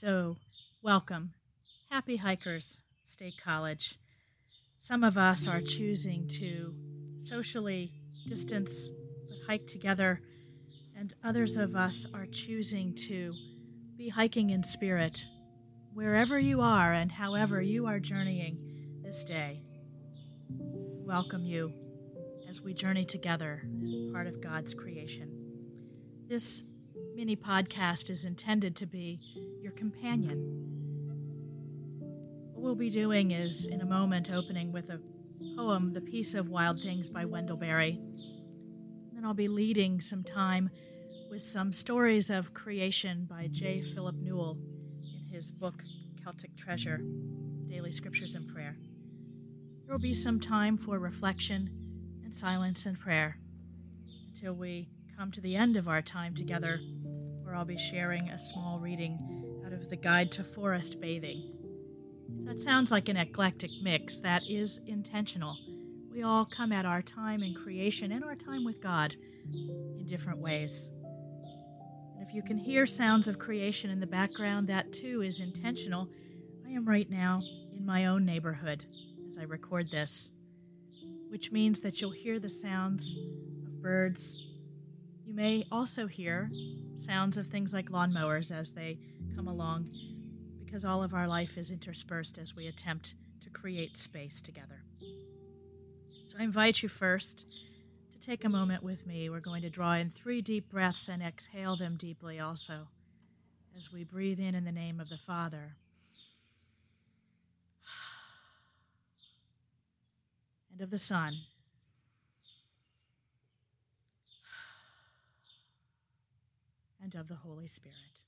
So, welcome. Happy hikers, State College. Some of us are choosing to socially distance but hike together, and others of us are choosing to be hiking in spirit wherever you are and however you are journeying this day. Welcome you as we journey together as part of God's creation. This mini podcast is intended to be companion. What we'll be doing is, in a moment, opening with a poem, The Peace of Wild Things by Wendell Berry. Then I'll be leading some time with some stories of creation by J. Philip Newell in his book Celtic Treasure Daily Scriptures and Prayer. There will be some time for reflection and silence and prayer until we come to the end of our time together, where I'll be sharing a small reading the Guide to Forest Bathing. That sounds like an eclectic mix. That is intentional. We all come at our time in creation and our time with God in different ways. And if you can hear sounds of creation in the background, that too is intentional. I am right now in my own neighborhood as I record this, which means that you'll hear the sounds of birds. You may also hear sounds of things like lawnmowers as they come along, because all of our life is interspersed as we attempt to create space together. So I invite you first to take a moment with me. We're going to draw in three deep breaths and exhale them deeply also as we breathe in in the name of the Father and of the Son. And of the Holy Spirit.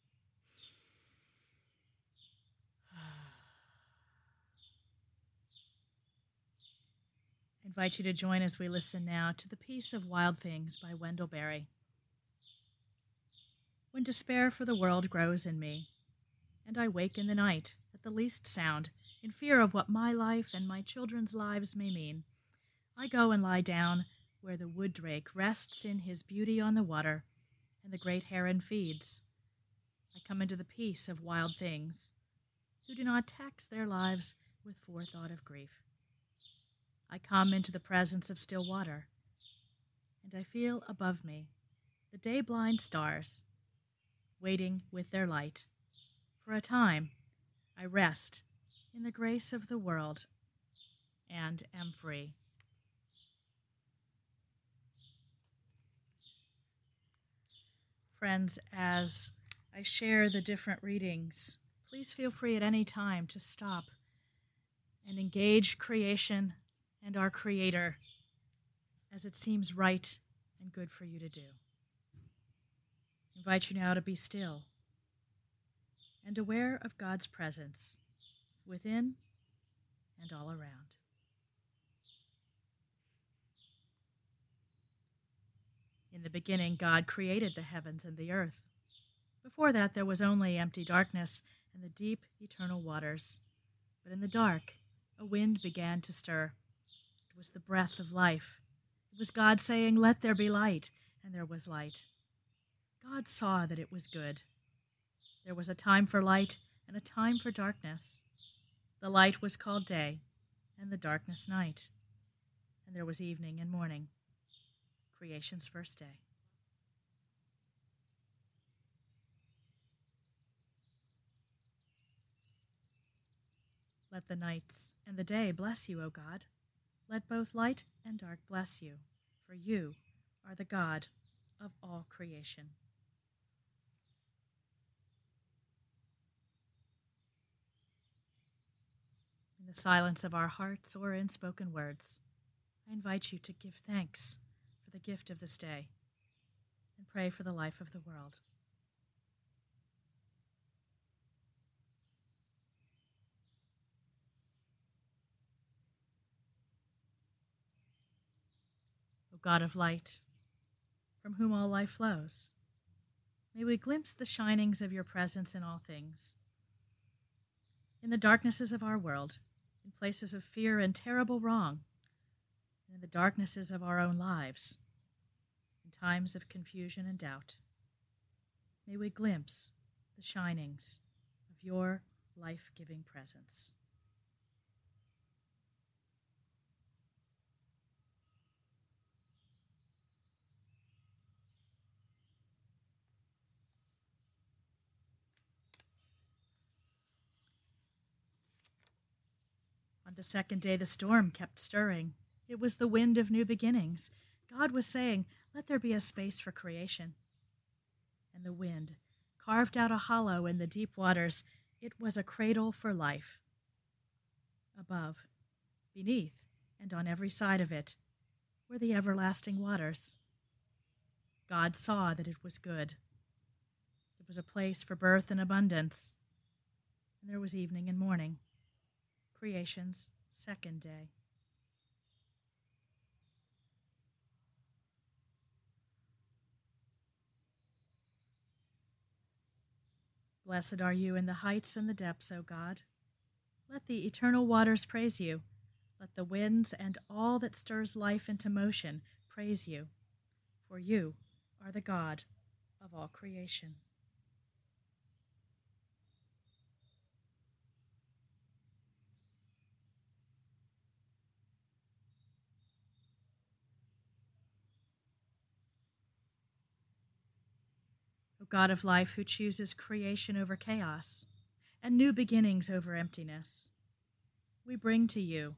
Invite you to join as we listen now to The Peace of Wild Things by Wendell Berry. When despair for the world grows in me, and I wake in the night at the least sound, in fear of what my life and my children's lives may mean, I go and lie down where the wood drake rests in his beauty on the water, and the great heron feeds. I come into the peace of wild things, who do not tax their lives with forethought of grief. I come into the presence of still water, and I feel above me the day blind stars, waiting with their light. For a time, I rest in the grace of the world and am free. Friends, as I share the different readings, please feel free at any time to stop and engage creation and our Creator as it seems right and good for you to do. I invite you now to be still and aware of God's presence within and all around. In the beginning, God created the heavens and the earth. Before that, there was only empty darkness and the deep, eternal waters. But in the dark, a wind began to stir. Was the breath of life. It was God saying, Let there be light, and there was light. God saw that it was good. There was a time for light and a time for darkness. The light was called day, and the darkness night. And there was evening and morning, creation's first day. Let the nights and the day bless you, O God. Let both light and dark bless you, for you are the God of all creation. In the silence of our hearts or in spoken words, I invite you to give thanks for the gift of this day and pray for the life of the world. God of light, from whom all life flows, may we glimpse the shinings of your presence in all things. In the darknesses of our world, in places of fear and terrible wrong, and in the darknesses of our own lives, in times of confusion and doubt. May we glimpse the shinings of your life giving presence. On the second day, the storm kept stirring. It was the wind of new beginnings. God was saying, Let there be a space for creation. And the wind carved out a hollow in the deep waters. It was a cradle for life. Above, beneath, and on every side of it were the everlasting waters. God saw that it was good. It was a place for birth and abundance. And there was evening and morning creation's second day. Blessed are you in the heights and the depths, O God. Let the eternal waters praise you. Let the winds and all that stirs life into motion praise you, for you are the God of all creation. God of life who chooses creation over chaos and new beginnings over emptiness. We bring to you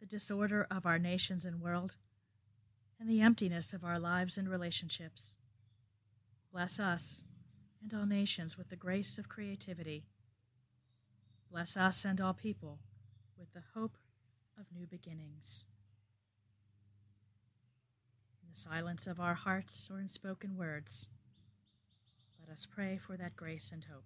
the disorder of our nations and world and the emptiness of our lives and relationships. Bless us and all nations with the grace of creativity. Bless us and all people with the hope of new beginnings. In the silence of our hearts or in spoken words, let us pray for that grace and hope.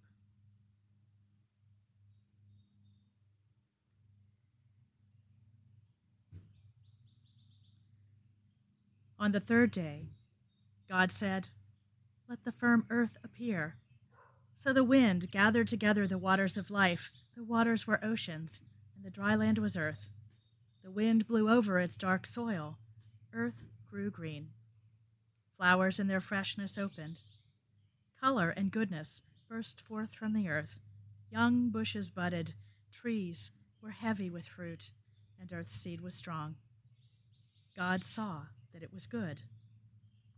On the third day, God said, Let the firm earth appear. So the wind gathered together the waters of life. The waters were oceans, and the dry land was earth. The wind blew over its dark soil. Earth grew green. Flowers in their freshness opened color and goodness burst forth from the earth. Young bushes budded, trees were heavy with fruit, and earth's seed was strong. God saw that it was good,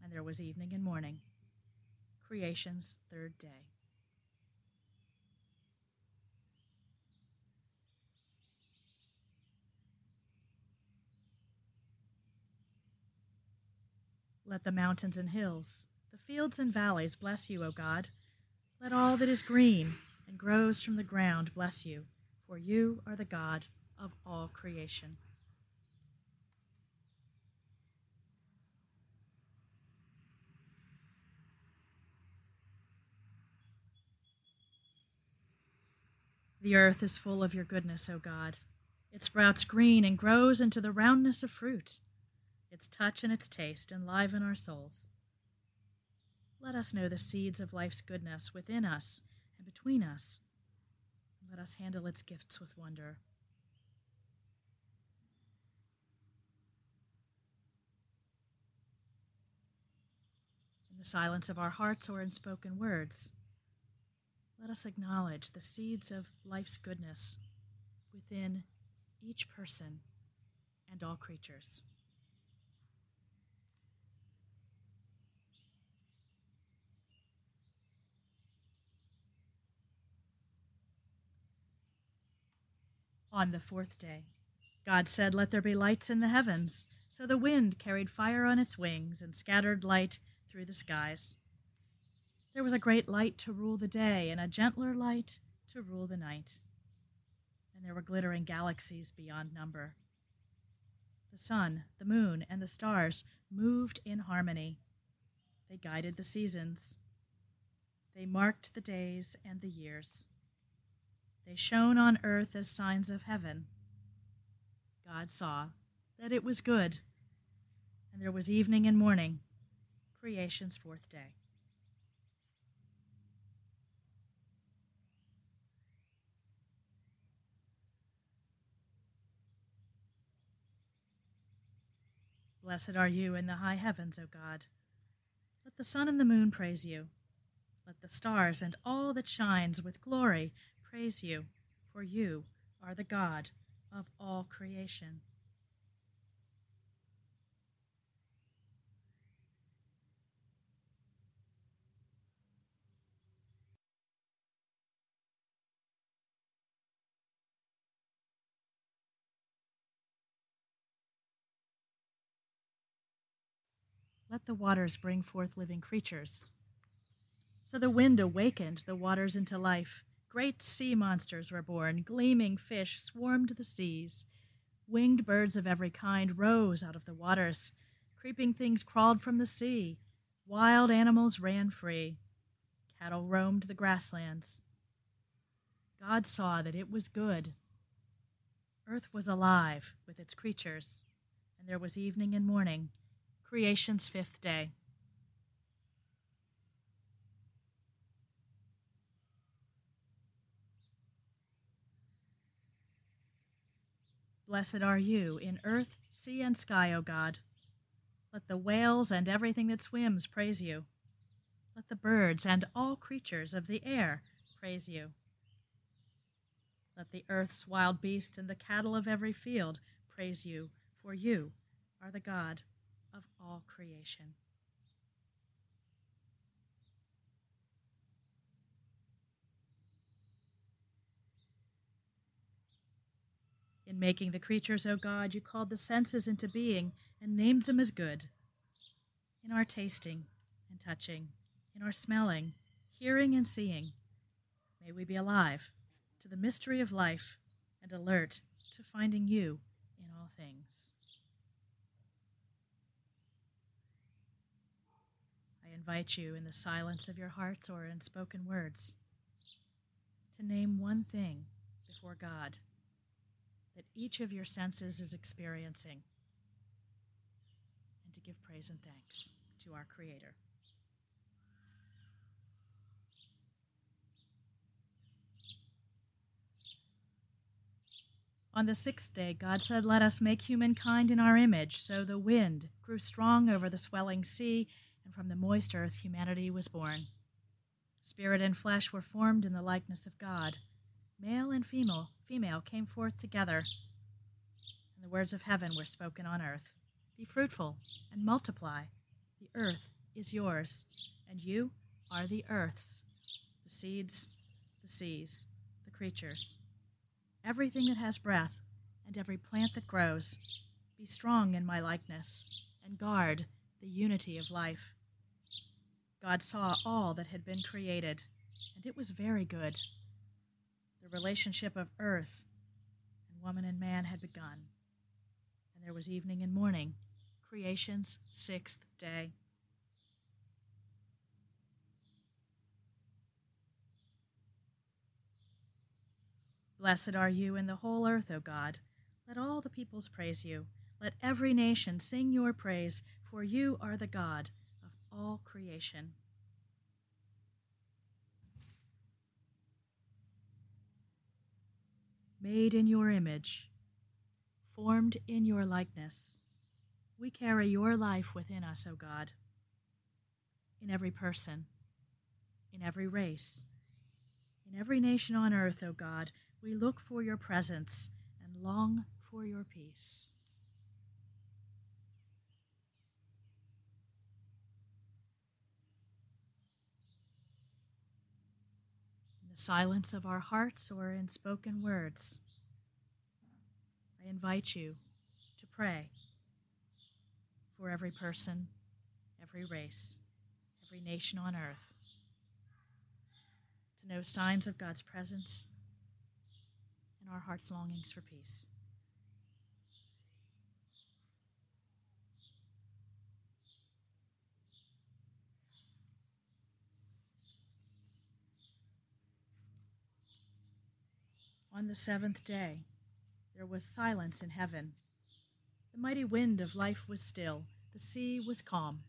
and there was evening and morning, creation's third day. Let the mountains and hills fields and valleys bless you, O God. Let all that is green and grows from the ground bless you, for you are the God of all creation. The earth is full of your goodness, O God. It sprouts green and grows into the roundness of fruit. Its touch and its taste enliven our souls. Let us know the seeds of life's goodness within us and between us. Let us handle its gifts with wonder. In the silence of our hearts or in spoken words, let us acknowledge the seeds of life's goodness within each person and all creatures. On the fourth day, God said, Let there be lights in the heavens. So the wind carried fire on its wings and scattered light through the skies. There was a great light to rule the day, and a gentler light to rule the night. And there were glittering galaxies beyond number. The sun, the moon, and the stars moved in harmony. They guided the seasons. They marked the days and the years. They shone on earth as signs of heaven. God saw that it was good, and there was evening and morning, creation's fourth day. Blessed are you in the high heavens, O God. Let the sun and the moon praise you. Let the stars and all that shines with glory praise you, for you are the God of all creation. Let the waters bring forth living creatures. So the wind awakened the waters into life. Great sea monsters were born, gleaming fish swarmed the seas. Winged birds of every kind rose out of the waters. Creeping things crawled from the sea. Wild animals ran free. Cattle roamed the grasslands. God saw that it was good. Earth was alive with its creatures, and there was evening and morning creation's fifth day. Blessed are you in earth, sea, and sky, O God. Let the whales and everything that swims praise you. Let the birds and all creatures of the air praise you. Let the earth's wild beasts and the cattle of every field praise you, for you are the God of all creation. In making the creatures, O God, you called the senses into being and named them as good. In our tasting and touching, in our smelling, hearing, and seeing, may we be alive to the mystery of life and alert to finding you in all things. I invite you in the silence of your hearts or in spoken words to name one thing before God that each of your senses is experiencing and to give praise and thanks to our Creator. On the sixth day, God said, Let us make humankind in our image. So the wind grew strong over the swelling sea and from the moist earth humanity was born. Spirit and flesh were formed in the likeness of God. Male and female, female came forth together, and the words of heaven were spoken on earth. Be fruitful and multiply. The earth is yours, and you are the earth's, the seeds, the seas, the creatures, everything that has breath, and every plant that grows. Be strong in my likeness, and guard the unity of life. God saw all that had been created, and it was very good. The relationship of earth and woman and man had begun, and there was evening and morning, creation's sixth day. Blessed are you in the whole earth, O God. Let all the peoples praise you. Let every nation sing your praise, for you are the God of all creation. Made in your image, formed in your likeness, we carry your life within us, O God, in every person, in every race, in every nation on earth, O God. We look for your presence and long for your peace. The silence of our hearts or in spoken words, I invite you to pray for every person, every race, every nation on earth, to know signs of God's presence and our heart's longings for peace. On the seventh day, there was silence in heaven. The mighty wind of life was still, the sea was calm.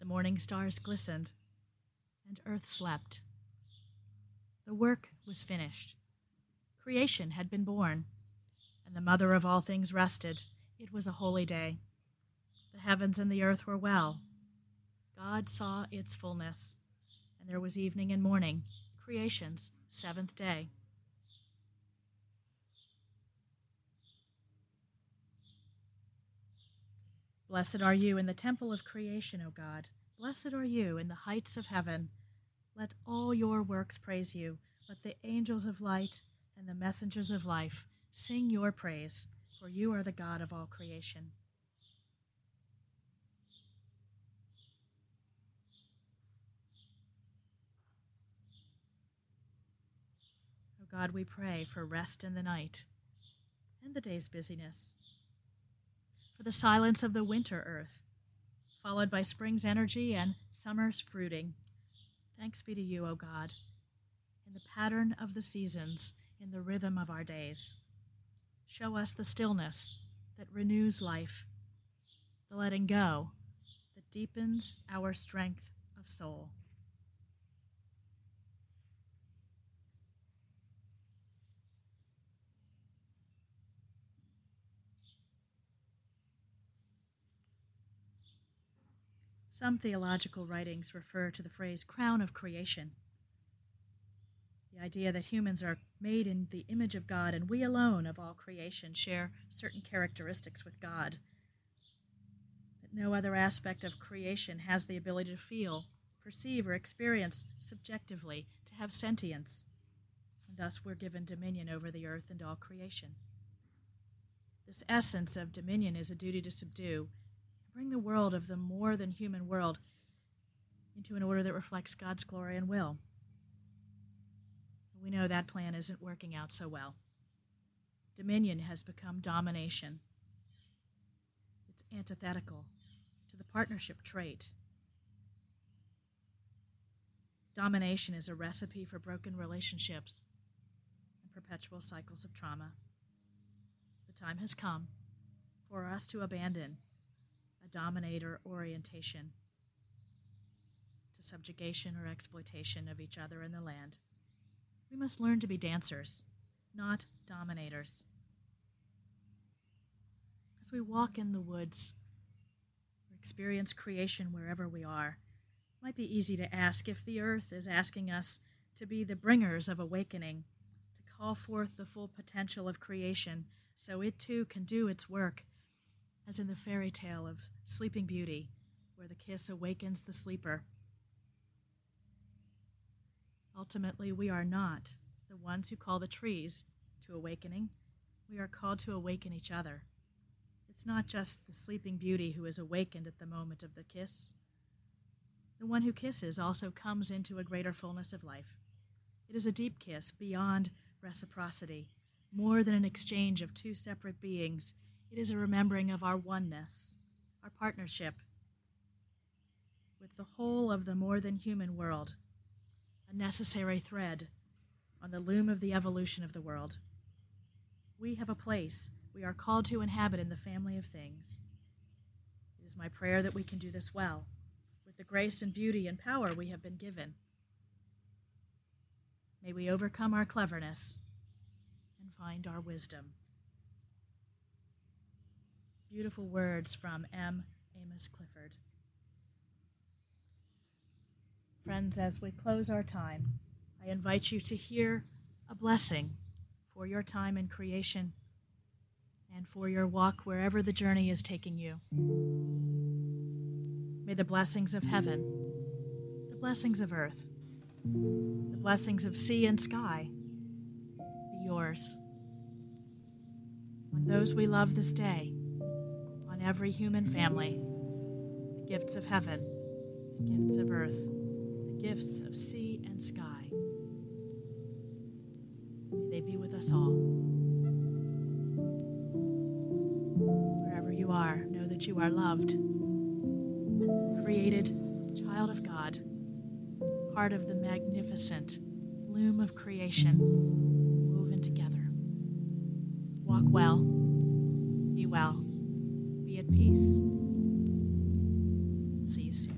The morning stars glistened, and earth slept. The work was finished. Creation had been born, and the mother of all things rested. It was a holy day. The heavens and the earth were well. God saw its fullness, and there was evening and morning, creation's seventh day. Blessed are you in the temple of creation, O God. Blessed are you in the heights of heaven. Let all your works praise you. Let the angels of light and the messengers of life sing your praise, for you are the God of all creation. O God, we pray for rest in the night and the day's busyness, for the silence of the winter earth, followed by spring's energy and summer's fruiting. Thanks be to you, O God, in the pattern of the seasons, in the rhythm of our days. Show us the stillness that renews life, the letting go that deepens our strength of soul. Some theological writings refer to the phrase crown of creation. The idea that humans are made in the image of God and we alone of all creation share certain characteristics with God. That no other aspect of creation has the ability to feel, perceive, or experience subjectively, to have sentience. And thus we're given dominion over the earth and all creation. This essence of dominion is a duty to subdue bring the world of the more than human world into an order that reflects God's glory and will. We know that plan isn't working out so well. Dominion has become domination. It's antithetical to the partnership trait. Domination is a recipe for broken relationships and perpetual cycles of trauma. The time has come for us to abandon a dominator orientation to subjugation or exploitation of each other and the land. We must learn to be dancers, not dominators. As we walk in the woods or experience creation wherever we are, it might be easy to ask if the earth is asking us to be the bringers of awakening, to call forth the full potential of creation so it too can do its work as in the fairy tale of Sleeping Beauty, where the kiss awakens the sleeper. Ultimately, we are not the ones who call the trees to awakening. We are called to awaken each other. It's not just the sleeping beauty who is awakened at the moment of the kiss. The one who kisses also comes into a greater fullness of life. It is a deep kiss beyond reciprocity, more than an exchange of two separate beings it is a remembering of our oneness, our partnership with the whole of the more than human world, a necessary thread on the loom of the evolution of the world. We have a place we are called to inhabit in the family of things. It is my prayer that we can do this well, with the grace and beauty and power we have been given. May we overcome our cleverness and find our wisdom. Beautiful words from M. Amos Clifford. Friends, as we close our time, I invite you to hear a blessing for your time in creation and for your walk wherever the journey is taking you. May the blessings of heaven, the blessings of earth, the blessings of sea and sky be yours. On those we love this day, every human family the gifts of heaven, the gifts of earth, the gifts of sea and sky. May they be with us all. Wherever you are, know that you are loved, created, child of God, part of the magnificent loom of creation, woven together. Walk well, be well peace. See you soon.